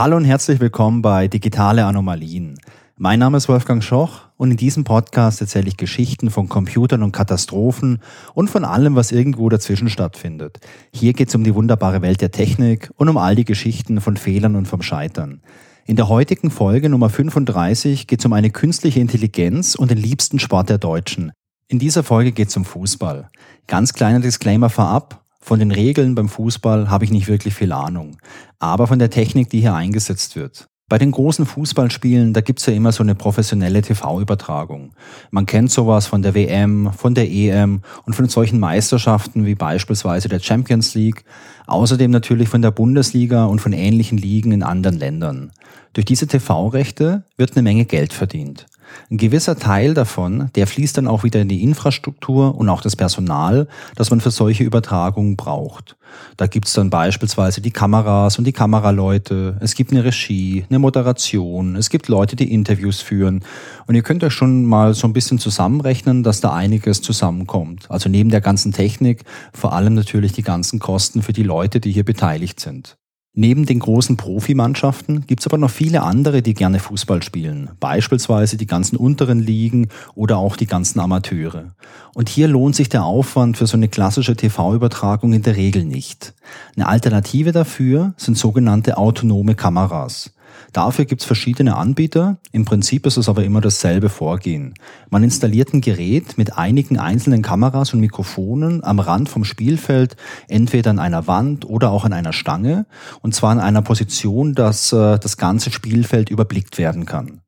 Hallo und herzlich willkommen bei Digitale Anomalien. Mein Name ist Wolfgang Schoch und in diesem Podcast erzähle ich Geschichten von Computern und Katastrophen und von allem, was irgendwo dazwischen stattfindet. Hier geht es um die wunderbare Welt der Technik und um all die Geschichten von Fehlern und vom Scheitern. In der heutigen Folge Nummer 35 geht es um eine künstliche Intelligenz und den liebsten Sport der Deutschen. In dieser Folge geht es um Fußball. Ganz kleiner Disclaimer vorab. Von den Regeln beim Fußball habe ich nicht wirklich viel Ahnung, aber von der Technik, die hier eingesetzt wird. Bei den großen Fußballspielen, da gibt's ja immer so eine professionelle TV-Übertragung. Man kennt sowas von der WM, von der EM und von solchen Meisterschaften wie beispielsweise der Champions League, außerdem natürlich von der Bundesliga und von ähnlichen Ligen in anderen Ländern. Durch diese TV-Rechte wird eine Menge Geld verdient. Ein gewisser Teil davon, der fließt dann auch wieder in die Infrastruktur und auch das Personal, das man für solche Übertragungen braucht. Da gibt's dann beispielsweise die Kameras und die Kameraleute, es gibt eine Regie, eine Moderation, es gibt Leute, die Interviews führen. Und ihr könnt euch schon mal so ein bisschen zusammenrechnen, dass da einiges zusammenkommt. Also neben der ganzen Technik vor allem natürlich die ganzen Kosten für die Leute, die hier beteiligt sind. Neben den großen Profimannschaften gibt es aber noch viele andere, die gerne Fußball spielen, beispielsweise die ganzen unteren Ligen oder auch die ganzen Amateure. Und hier lohnt sich der Aufwand für so eine klassische TV-Übertragung in der Regel nicht. Eine Alternative dafür sind sogenannte autonome Kameras. Dafür gibt es verschiedene Anbieter. Im Prinzip ist es aber immer dasselbe Vorgehen. Man installiert ein Gerät mit einigen einzelnen Kameras und Mikrofonen am Rand vom Spielfeld, entweder an einer Wand oder auch an einer Stange, und zwar in einer Position, dass äh, das ganze Spielfeld überblickt werden kann.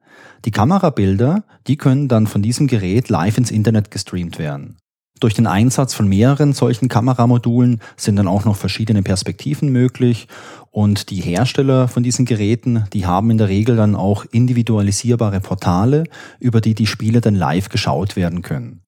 Die Kamerabilder, die können dann von diesem Gerät live ins Internet gestreamt werden. Durch den Einsatz von mehreren solchen Kameramodulen sind dann auch noch verschiedene Perspektiven möglich und die Hersteller von diesen Geräten, die haben in der Regel dann auch individualisierbare Portale, über die die Spiele dann live geschaut werden können.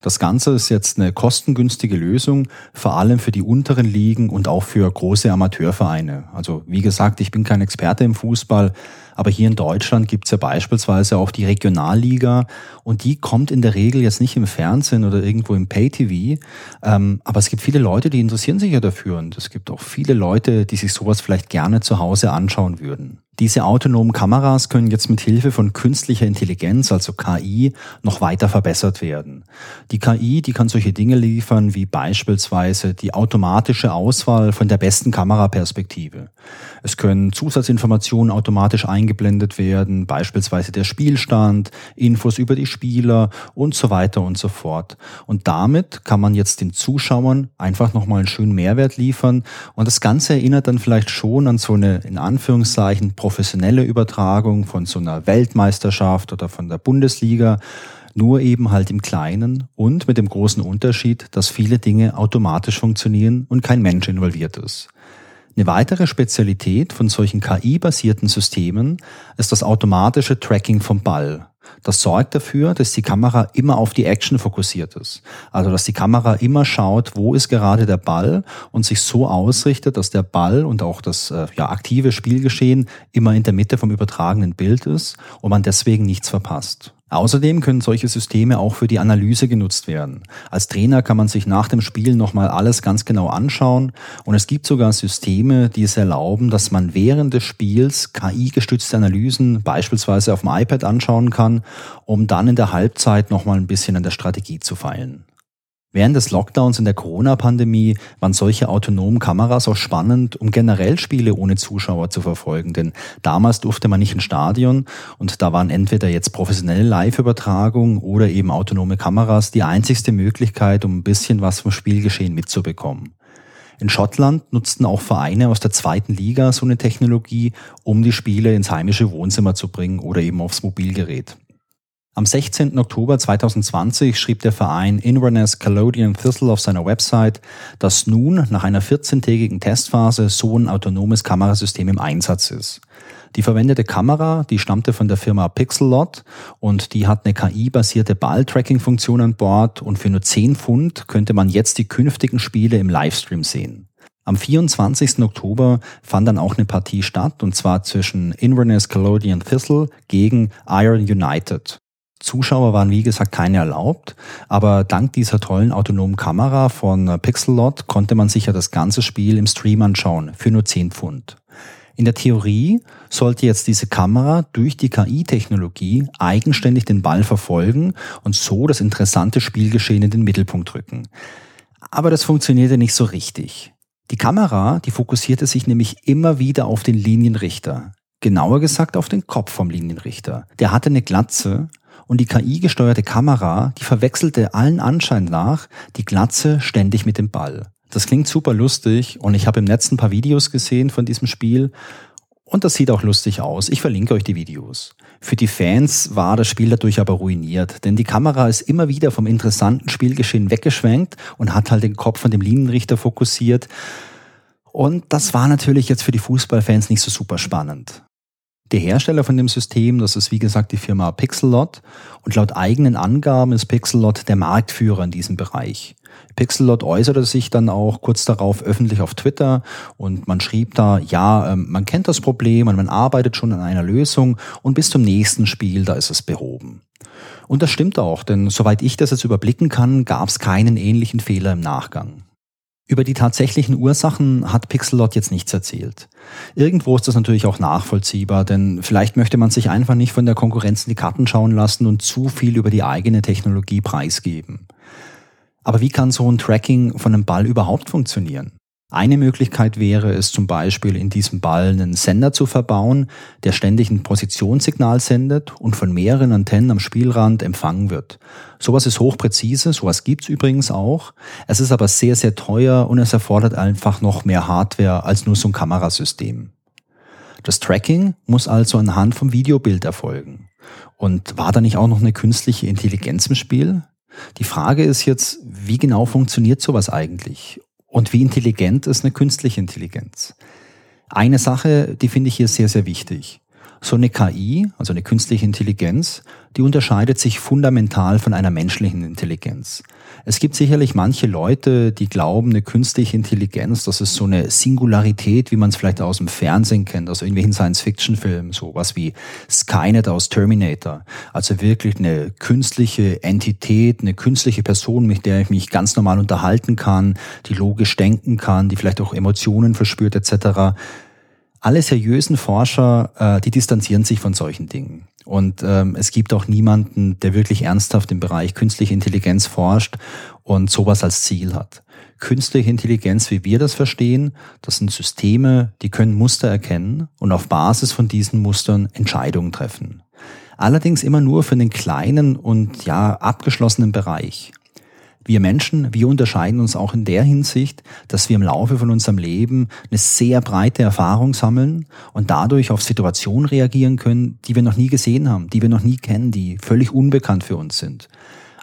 Das Ganze ist jetzt eine kostengünstige Lösung, vor allem für die unteren Ligen und auch für große Amateurvereine. Also wie gesagt, ich bin kein Experte im Fußball, aber hier in Deutschland gibt's ja beispielsweise auch die Regionalliga und die kommt in der Regel jetzt nicht im Fernsehen oder irgendwo im Pay-TV. Ähm, aber es gibt viele Leute, die interessieren sich ja dafür und es gibt auch viele Leute, die sich sowas vielleicht gerne zu Hause anschauen würden. Diese autonomen Kameras können jetzt mit Hilfe von künstlicher Intelligenz, also KI, noch weiter verbessert werden. Die KI, die kann solche Dinge liefern wie beispielsweise die automatische Auswahl von der besten Kameraperspektive. Es können Zusatzinformationen automatisch eingeblendet werden, beispielsweise der Spielstand, Infos über die Spieler und so weiter und so fort. Und damit kann man jetzt den Zuschauern einfach nochmal einen schönen Mehrwert liefern. Und das Ganze erinnert dann vielleicht schon an so eine, in Anführungszeichen, professionelle Übertragung von so einer Weltmeisterschaft oder von der Bundesliga, nur eben halt im Kleinen und mit dem großen Unterschied, dass viele Dinge automatisch funktionieren und kein Mensch involviert ist. Eine weitere Spezialität von solchen KI-basierten Systemen ist das automatische Tracking vom Ball. Das sorgt dafür, dass die Kamera immer auf die Action fokussiert ist. Also, dass die Kamera immer schaut, wo ist gerade der Ball und sich so ausrichtet, dass der Ball und auch das äh, ja, aktive Spielgeschehen immer in der Mitte vom übertragenen Bild ist und man deswegen nichts verpasst. Außerdem können solche Systeme auch für die Analyse genutzt werden. Als Trainer kann man sich nach dem Spiel nochmal alles ganz genau anschauen und es gibt sogar Systeme, die es erlauben, dass man während des Spiels KI-gestützte Analysen beispielsweise auf dem iPad anschauen kann, um dann in der Halbzeit nochmal ein bisschen an der Strategie zu feilen. Während des Lockdowns in der Corona-Pandemie waren solche autonomen Kameras auch spannend, um generell Spiele ohne Zuschauer zu verfolgen. Denn damals durfte man nicht ins Stadion und da waren entweder jetzt professionelle Live-Übertragungen oder eben autonome Kameras die einzigste Möglichkeit, um ein bisschen was vom Spielgeschehen mitzubekommen. In Schottland nutzten auch Vereine aus der zweiten Liga so eine Technologie, um die Spiele ins heimische Wohnzimmer zu bringen oder eben aufs Mobilgerät. Am 16. Oktober 2020 schrieb der Verein Inverness Calodian Thistle auf seiner Website, dass nun nach einer 14-tägigen Testphase so ein autonomes Kamerasystem im Einsatz ist. Die verwendete Kamera, die stammte von der Firma Pixellot und die hat eine KI-basierte Ball-Tracking-Funktion an Bord und für nur 10 Pfund könnte man jetzt die künftigen Spiele im Livestream sehen. Am 24. Oktober fand dann auch eine Partie statt, und zwar zwischen Inverness Calodian Thistle gegen Iron United. Zuschauer waren wie gesagt keine erlaubt, aber dank dieser tollen autonomen Kamera von Pixellot konnte man sich ja das ganze Spiel im Stream anschauen für nur 10 Pfund. In der Theorie sollte jetzt diese Kamera durch die KI-Technologie eigenständig den Ball verfolgen und so das interessante Spielgeschehen in den Mittelpunkt rücken. Aber das funktionierte nicht so richtig. Die Kamera, die fokussierte sich nämlich immer wieder auf den Linienrichter. Genauer gesagt auf den Kopf vom Linienrichter. Der hatte eine Glatze und die KI-gesteuerte Kamera, die verwechselte allen Anschein nach die Glatze ständig mit dem Ball. Das klingt super lustig und ich habe im Netz ein paar Videos gesehen von diesem Spiel und das sieht auch lustig aus. Ich verlinke euch die Videos. Für die Fans war das Spiel dadurch aber ruiniert, denn die Kamera ist immer wieder vom interessanten Spielgeschehen weggeschwenkt und hat halt den Kopf von dem Linienrichter fokussiert. Und das war natürlich jetzt für die Fußballfans nicht so super spannend. Der Hersteller von dem System, das ist wie gesagt die Firma Pixellot und laut eigenen Angaben ist Pixellot der Marktführer in diesem Bereich. Pixellot äußerte sich dann auch kurz darauf öffentlich auf Twitter und man schrieb da, ja, ähm, man kennt das Problem und man arbeitet schon an einer Lösung und bis zum nächsten Spiel, da ist es behoben. Und das stimmt auch, denn soweit ich das jetzt überblicken kann, gab es keinen ähnlichen Fehler im Nachgang. Über die tatsächlichen Ursachen hat Pixellot jetzt nichts erzählt. Irgendwo ist das natürlich auch nachvollziehbar, denn vielleicht möchte man sich einfach nicht von der Konkurrenz in die Karten schauen lassen und zu viel über die eigene Technologie preisgeben. Aber wie kann so ein Tracking von einem Ball überhaupt funktionieren? Eine Möglichkeit wäre es zum Beispiel in diesem Ball einen Sender zu verbauen, der ständig ein Positionssignal sendet und von mehreren Antennen am Spielrand empfangen wird. Sowas ist hochpräzise, sowas gibt's übrigens auch. Es ist aber sehr, sehr teuer und es erfordert einfach noch mehr Hardware als nur so ein Kamerasystem. Das Tracking muss also anhand vom Videobild erfolgen. Und war da nicht auch noch eine künstliche Intelligenz im Spiel? Die Frage ist jetzt, wie genau funktioniert sowas eigentlich? Und wie intelligent ist eine künstliche Intelligenz? Eine Sache, die finde ich hier sehr, sehr wichtig. So eine KI, also eine künstliche Intelligenz, die unterscheidet sich fundamental von einer menschlichen Intelligenz. Es gibt sicherlich manche Leute, die glauben, eine künstliche Intelligenz, das ist so eine Singularität, wie man es vielleicht aus dem Fernsehen kennt, aus irgendwelchen Science-Fiction-Filmen, so was wie Skynet aus Terminator. Also wirklich eine künstliche Entität, eine künstliche Person, mit der ich mich ganz normal unterhalten kann, die logisch denken kann, die vielleicht auch Emotionen verspürt etc alle seriösen Forscher, äh, die distanzieren sich von solchen Dingen. Und ähm, es gibt auch niemanden, der wirklich ernsthaft im Bereich künstliche Intelligenz forscht und sowas als Ziel hat. Künstliche Intelligenz, wie wir das verstehen, das sind Systeme, die können Muster erkennen und auf Basis von diesen Mustern Entscheidungen treffen. Allerdings immer nur für einen kleinen und ja abgeschlossenen Bereich. Wir Menschen, wir unterscheiden uns auch in der Hinsicht, dass wir im Laufe von unserem Leben eine sehr breite Erfahrung sammeln und dadurch auf Situationen reagieren können, die wir noch nie gesehen haben, die wir noch nie kennen, die völlig unbekannt für uns sind.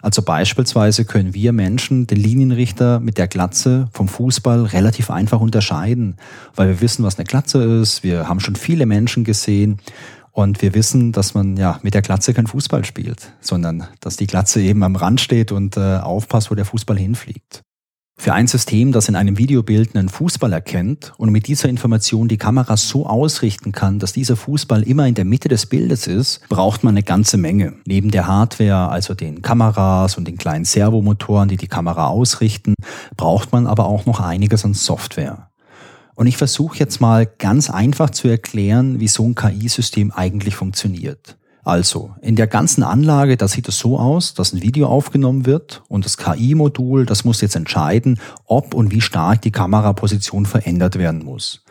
Also beispielsweise können wir Menschen den Linienrichter mit der Glatze vom Fußball relativ einfach unterscheiden, weil wir wissen, was eine Glatze ist. Wir haben schon viele Menschen gesehen und wir wissen, dass man ja mit der Glatze kein Fußball spielt, sondern dass die Glatze eben am Rand steht und äh, aufpasst, wo der Fußball hinfliegt. Für ein System, das in einem Videobild einen Fußball erkennt und mit dieser Information die Kamera so ausrichten kann, dass dieser Fußball immer in der Mitte des Bildes ist, braucht man eine ganze Menge. Neben der Hardware, also den Kameras und den kleinen Servomotoren, die die Kamera ausrichten, braucht man aber auch noch einiges an Software. Und ich versuche jetzt mal ganz einfach zu erklären, wie so ein KI-System eigentlich funktioniert. Also, in der ganzen Anlage, da sieht es so aus, dass ein Video aufgenommen wird und das KI-Modul, das muss jetzt entscheiden, ob und wie stark die Kameraposition verändert werden muss.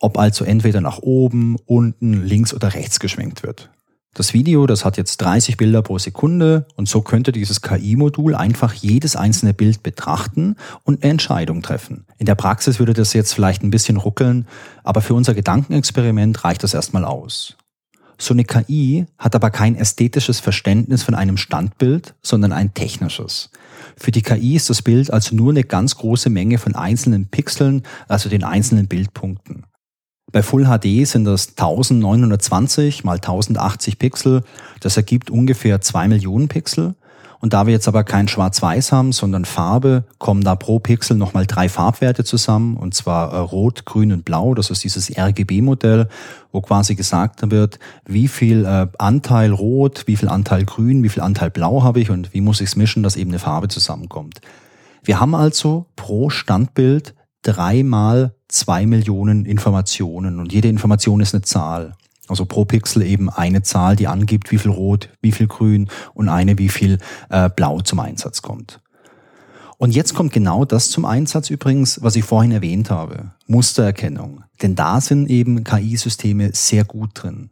Ob also entweder nach oben, unten, links oder rechts geschwenkt wird. Das Video, das hat jetzt 30 Bilder pro Sekunde und so könnte dieses KI-Modul einfach jedes einzelne Bild betrachten und eine Entscheidung treffen. In der Praxis würde das jetzt vielleicht ein bisschen ruckeln, aber für unser Gedankenexperiment reicht das erstmal aus. So eine KI hat aber kein ästhetisches Verständnis von einem Standbild, sondern ein technisches. Für die KI ist das Bild also nur eine ganz große Menge von einzelnen Pixeln, also den einzelnen Bildpunkten. Bei Full HD sind das 1920 mal 1080 Pixel. Das ergibt ungefähr zwei Millionen Pixel. Und da wir jetzt aber kein Schwarz-Weiß haben, sondern Farbe, kommen da pro Pixel nochmal drei Farbwerte zusammen, und zwar äh, Rot, Grün und Blau. Das ist dieses RGB-Modell, wo quasi gesagt wird, wie viel äh, Anteil Rot, wie viel Anteil Grün, wie viel Anteil Blau habe ich und wie muss ich es mischen, dass eben eine Farbe zusammenkommt. Wir haben also pro Standbild dreimal zwei Millionen Informationen und jede Information ist eine Zahl. Also pro Pixel eben eine Zahl, die angibt, wie viel Rot, wie viel Grün und eine, wie viel äh, Blau zum Einsatz kommt. Und jetzt kommt genau das zum Einsatz übrigens, was ich vorhin erwähnt habe. Mustererkennung. Denn da sind eben KI-Systeme sehr gut drin.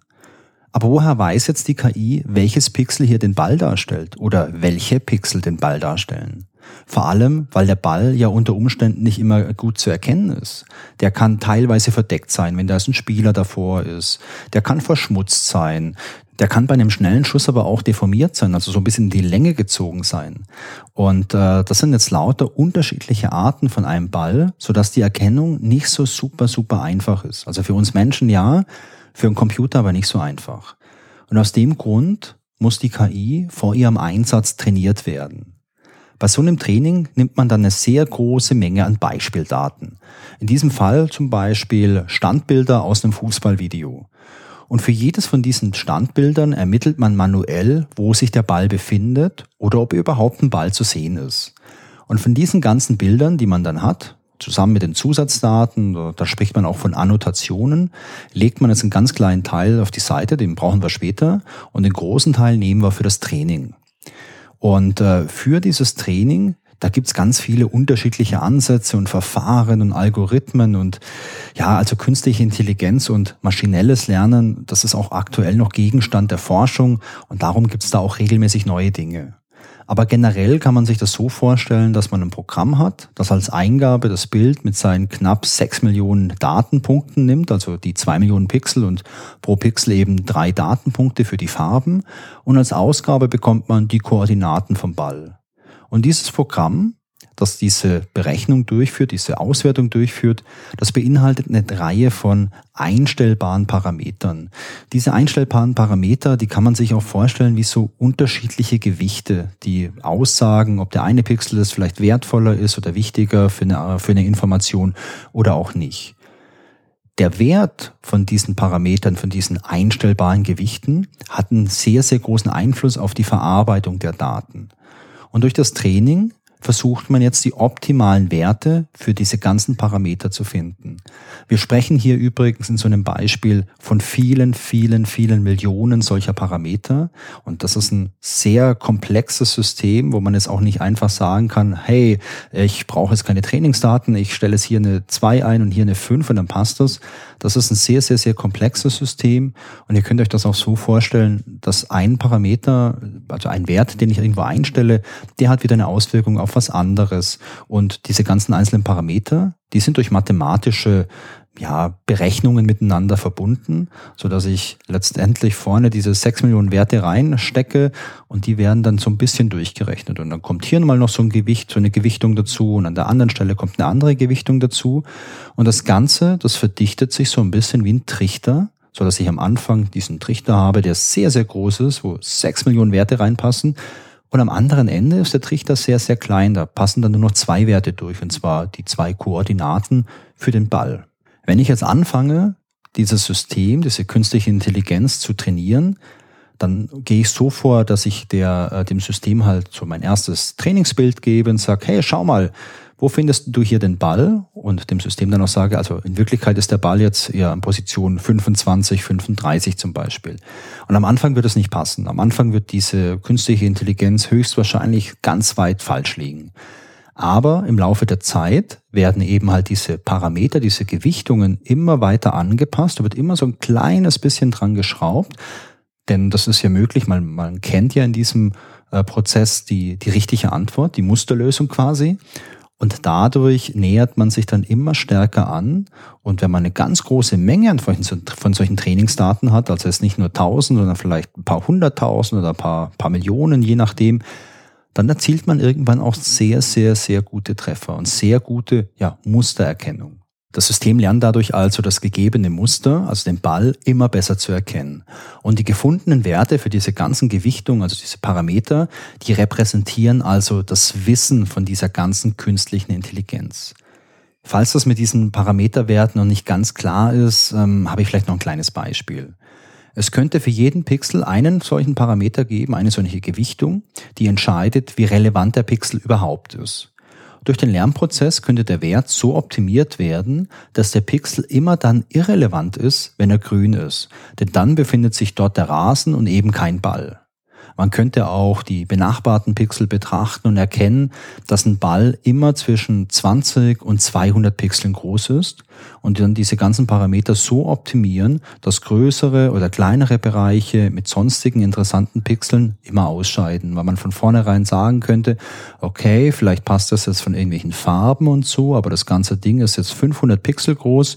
Aber woher weiß jetzt die KI, welches Pixel hier den Ball darstellt oder welche Pixel den Ball darstellen? Vor allem, weil der Ball ja unter Umständen nicht immer gut zu erkennen ist. Der kann teilweise verdeckt sein, wenn da ein Spieler davor ist. Der kann verschmutzt sein. Der kann bei einem schnellen Schuss aber auch deformiert sein, also so ein bisschen in die Länge gezogen sein. Und äh, das sind jetzt lauter unterschiedliche Arten von einem Ball, sodass die Erkennung nicht so super, super einfach ist. Also für uns Menschen ja, für einen Computer aber nicht so einfach. Und aus dem Grund muss die KI vor ihrem Einsatz trainiert werden. Bei so einem Training nimmt man dann eine sehr große Menge an Beispieldaten. In diesem Fall zum Beispiel Standbilder aus einem Fußballvideo. Und für jedes von diesen Standbildern ermittelt man manuell, wo sich der Ball befindet oder ob überhaupt ein Ball zu sehen ist. Und von diesen ganzen Bildern, die man dann hat, zusammen mit den Zusatzdaten, da spricht man auch von Annotationen, legt man jetzt einen ganz kleinen Teil auf die Seite, den brauchen wir später, und den großen Teil nehmen wir für das Training. Und äh, für dieses Training, da gibt's ganz viele unterschiedliche Ansätze und Verfahren und Algorithmen und ja, also künstliche Intelligenz und maschinelles Lernen, das ist auch aktuell noch Gegenstand der Forschung und darum gibt's da auch regelmäßig neue Dinge. Aber generell kann man sich das so vorstellen, dass man ein Programm hat, das als Eingabe das Bild mit seinen knapp sechs Millionen Datenpunkten nimmt, also die zwei Millionen Pixel und pro Pixel eben drei Datenpunkte für die Farben. Und als Ausgabe bekommt man die Koordinaten vom Ball. Und dieses Programm das diese Berechnung durchführt, diese Auswertung durchführt, das beinhaltet eine Reihe von einstellbaren Parametern. Diese einstellbaren Parameter, die kann man sich auch vorstellen wie so unterschiedliche Gewichte, die aussagen, ob der eine Pixel das vielleicht wertvoller ist oder wichtiger für eine, für eine Information oder auch nicht. Der Wert von diesen Parametern, von diesen einstellbaren Gewichten hat einen sehr, sehr großen Einfluss auf die Verarbeitung der Daten. Und durch das Training versucht man jetzt die optimalen Werte für diese ganzen Parameter zu finden. Wir sprechen hier übrigens in so einem Beispiel von vielen, vielen, vielen Millionen solcher Parameter. Und das ist ein sehr komplexes System, wo man jetzt auch nicht einfach sagen kann, hey, ich brauche jetzt keine Trainingsdaten, ich stelle es hier eine 2 ein und hier eine 5 und dann passt das. Das ist ein sehr, sehr, sehr komplexes System. Und ihr könnt euch das auch so vorstellen, dass ein Parameter, also ein Wert, den ich irgendwo einstelle, der hat wieder eine Auswirkung auf was anderes. Und diese ganzen einzelnen Parameter, die sind durch mathematische ja, Berechnungen miteinander verbunden, so dass ich letztendlich vorne diese sechs Millionen Werte reinstecke und die werden dann so ein bisschen durchgerechnet. Und dann kommt hier mal noch so ein Gewicht, so eine Gewichtung dazu und an der anderen Stelle kommt eine andere Gewichtung dazu. Und das Ganze, das verdichtet sich so ein bisschen wie ein Trichter, so dass ich am Anfang diesen Trichter habe, der sehr, sehr groß ist, wo sechs Millionen Werte reinpassen. Und am anderen Ende ist der Trichter sehr, sehr klein. Da passen dann nur noch zwei Werte durch, und zwar die zwei Koordinaten für den Ball. Wenn ich jetzt anfange, dieses System, diese künstliche Intelligenz zu trainieren, dann gehe ich so vor, dass ich der, äh, dem System halt so mein erstes Trainingsbild gebe und sage, hey, schau mal, wo findest du hier den Ball? Und dem System dann auch sage, also in Wirklichkeit ist der Ball jetzt eher in Position 25, 35 zum Beispiel. Und am Anfang wird es nicht passen. Am Anfang wird diese künstliche Intelligenz höchstwahrscheinlich ganz weit falsch liegen. Aber im Laufe der Zeit werden eben halt diese Parameter, diese Gewichtungen immer weiter angepasst. Da wird immer so ein kleines bisschen dran geschraubt. Denn das ist ja möglich, man, man kennt ja in diesem äh, Prozess die, die richtige Antwort, die Musterlösung quasi. Und dadurch nähert man sich dann immer stärker an. Und wenn man eine ganz große Menge von, von solchen Trainingsdaten hat, also jetzt nicht nur tausend, sondern vielleicht ein paar hunderttausend oder ein paar, paar Millionen, je nachdem, dann erzielt man irgendwann auch sehr, sehr, sehr gute Treffer und sehr gute ja, Mustererkennung. Das System lernt dadurch also das gegebene Muster, also den Ball, immer besser zu erkennen. Und die gefundenen Werte für diese ganzen Gewichtungen, also diese Parameter, die repräsentieren also das Wissen von dieser ganzen künstlichen Intelligenz. Falls das mit diesen Parameterwerten noch nicht ganz klar ist, ähm, habe ich vielleicht noch ein kleines Beispiel. Es könnte für jeden Pixel einen solchen Parameter geben, eine solche Gewichtung, die entscheidet, wie relevant der Pixel überhaupt ist. Durch den Lernprozess könnte der Wert so optimiert werden, dass der Pixel immer dann irrelevant ist, wenn er grün ist. Denn dann befindet sich dort der Rasen und eben kein Ball. Man könnte auch die benachbarten Pixel betrachten und erkennen, dass ein Ball immer zwischen 20 und 200 Pixeln groß ist und dann diese ganzen Parameter so optimieren, dass größere oder kleinere Bereiche mit sonstigen interessanten Pixeln immer ausscheiden, weil man von vornherein sagen könnte, okay, vielleicht passt das jetzt von irgendwelchen Farben und so, aber das ganze Ding ist jetzt 500 Pixel groß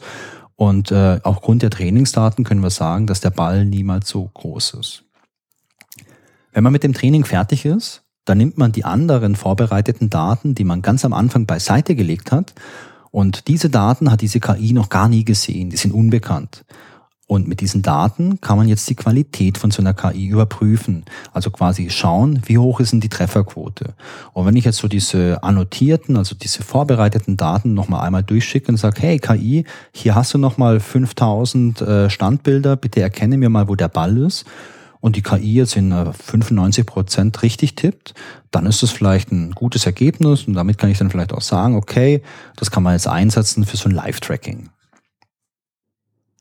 und äh, aufgrund der Trainingsdaten können wir sagen, dass der Ball niemals so groß ist. Wenn man mit dem Training fertig ist, dann nimmt man die anderen vorbereiteten Daten, die man ganz am Anfang beiseite gelegt hat. Und diese Daten hat diese KI noch gar nie gesehen, die sind unbekannt. Und mit diesen Daten kann man jetzt die Qualität von so einer KI überprüfen. Also quasi schauen, wie hoch ist denn die Trefferquote. Und wenn ich jetzt so diese annotierten, also diese vorbereiteten Daten nochmal einmal durchschicke und sage, hey KI, hier hast du nochmal 5000 äh, Standbilder, bitte erkenne mir mal, wo der Ball ist und die KI jetzt in 95 Prozent richtig tippt, dann ist das vielleicht ein gutes Ergebnis und damit kann ich dann vielleicht auch sagen, okay, das kann man jetzt einsetzen für so ein Live-Tracking.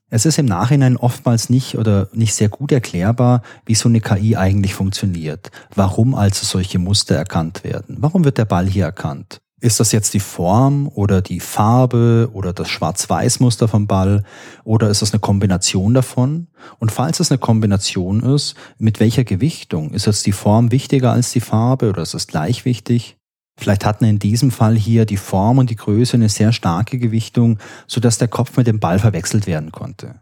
Es ist im Nachhinein oftmals nicht oder nicht sehr gut erklärbar, wie so eine KI eigentlich funktioniert. Warum also solche Muster erkannt werden? Warum wird der Ball hier erkannt? Ist das jetzt die Form oder die Farbe oder das Schwarz-Weiß-Muster vom Ball oder ist das eine Kombination davon? Und falls es eine Kombination ist, mit welcher Gewichtung? Ist jetzt die Form wichtiger als die Farbe oder ist es gleich wichtig? Vielleicht hatten in diesem Fall hier die Form und die Größe eine sehr starke Gewichtung, sodass der Kopf mit dem Ball verwechselt werden konnte.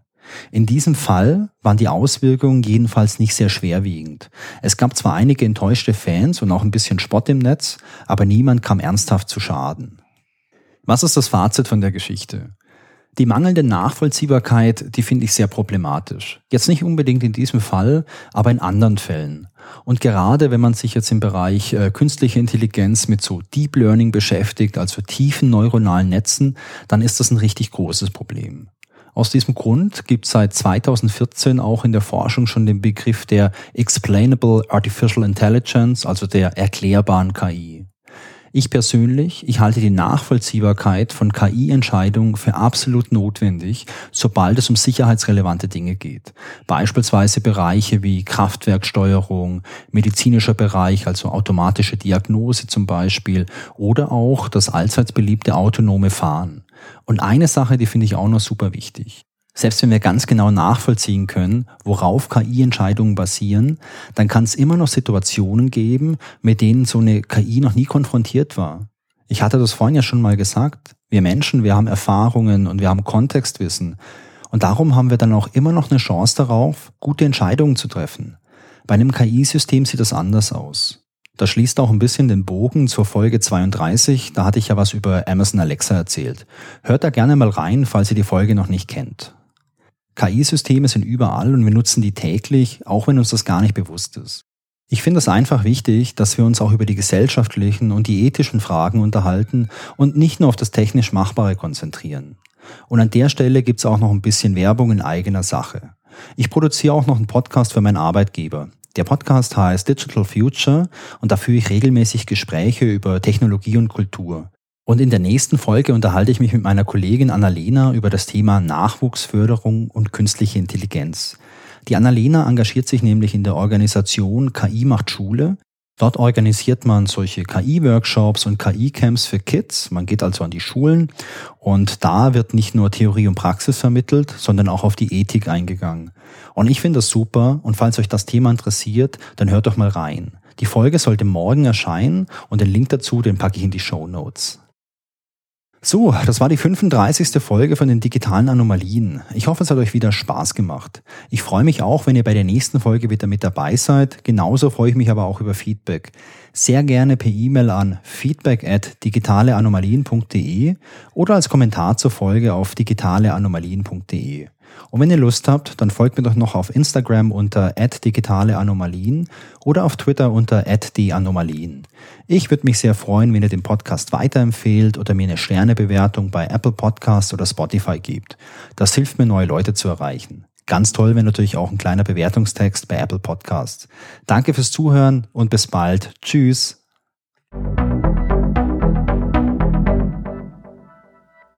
In diesem Fall waren die Auswirkungen jedenfalls nicht sehr schwerwiegend. Es gab zwar einige enttäuschte Fans und auch ein bisschen Spott im Netz, aber niemand kam ernsthaft zu Schaden. Was ist das Fazit von der Geschichte? Die mangelnde Nachvollziehbarkeit, die finde ich sehr problematisch. Jetzt nicht unbedingt in diesem Fall, aber in anderen Fällen. Und gerade wenn man sich jetzt im Bereich äh, künstliche Intelligenz mit so Deep Learning beschäftigt, also tiefen neuronalen Netzen, dann ist das ein richtig großes Problem. Aus diesem Grund gibt es seit 2014 auch in der Forschung schon den Begriff der Explainable Artificial Intelligence, also der erklärbaren KI. Ich persönlich, ich halte die Nachvollziehbarkeit von KI-Entscheidungen für absolut notwendig, sobald es um sicherheitsrelevante Dinge geht. Beispielsweise Bereiche wie Kraftwerksteuerung, medizinischer Bereich, also automatische Diagnose zum Beispiel, oder auch das allseits beliebte autonome Fahren. Und eine Sache, die finde ich auch noch super wichtig. Selbst wenn wir ganz genau nachvollziehen können, worauf KI-Entscheidungen basieren, dann kann es immer noch Situationen geben, mit denen so eine KI noch nie konfrontiert war. Ich hatte das vorhin ja schon mal gesagt. Wir Menschen, wir haben Erfahrungen und wir haben Kontextwissen. Und darum haben wir dann auch immer noch eine Chance darauf, gute Entscheidungen zu treffen. Bei einem KI-System sieht das anders aus. Das schließt auch ein bisschen den Bogen zur Folge 32. Da hatte ich ja was über Amazon Alexa erzählt. Hört da gerne mal rein, falls ihr die Folge noch nicht kennt. KI-Systeme sind überall und wir nutzen die täglich, auch wenn uns das gar nicht bewusst ist. Ich finde es einfach wichtig, dass wir uns auch über die gesellschaftlichen und die ethischen Fragen unterhalten und nicht nur auf das technisch Machbare konzentrieren. Und an der Stelle gibt es auch noch ein bisschen Werbung in eigener Sache. Ich produziere auch noch einen Podcast für meinen Arbeitgeber. Der Podcast heißt Digital Future und da führe ich regelmäßig Gespräche über Technologie und Kultur. Und in der nächsten Folge unterhalte ich mich mit meiner Kollegin Annalena über das Thema Nachwuchsförderung und künstliche Intelligenz. Die Annalena engagiert sich nämlich in der Organisation KI macht Schule Dort organisiert man solche KI-Workshops und KI-Camps für Kids. Man geht also an die Schulen und da wird nicht nur Theorie und Praxis vermittelt, sondern auch auf die Ethik eingegangen. Und ich finde das super und falls euch das Thema interessiert, dann hört doch mal rein. Die Folge sollte morgen erscheinen und den Link dazu, den packe ich in die Show Notes. So, das war die 35. Folge von den digitalen Anomalien. Ich hoffe, es hat euch wieder Spaß gemacht. Ich freue mich auch, wenn ihr bei der nächsten Folge wieder mit dabei seid. Genauso freue ich mich aber auch über Feedback. Sehr gerne per E-Mail an feedback at digitaleanomalien.de oder als Kommentar zur Folge auf digitaleanomalien.de. Und wenn ihr Lust habt, dann folgt mir doch noch auf Instagram unter @digitaleanomalien oder auf Twitter unter @danomalien. Ich würde mich sehr freuen, wenn ihr den Podcast weiterempfehlt oder mir eine Sternebewertung bei Apple Podcasts oder Spotify gibt. Das hilft mir, neue Leute zu erreichen. Ganz toll wäre natürlich auch ein kleiner Bewertungstext bei Apple Podcasts. Danke fürs Zuhören und bis bald. Tschüss.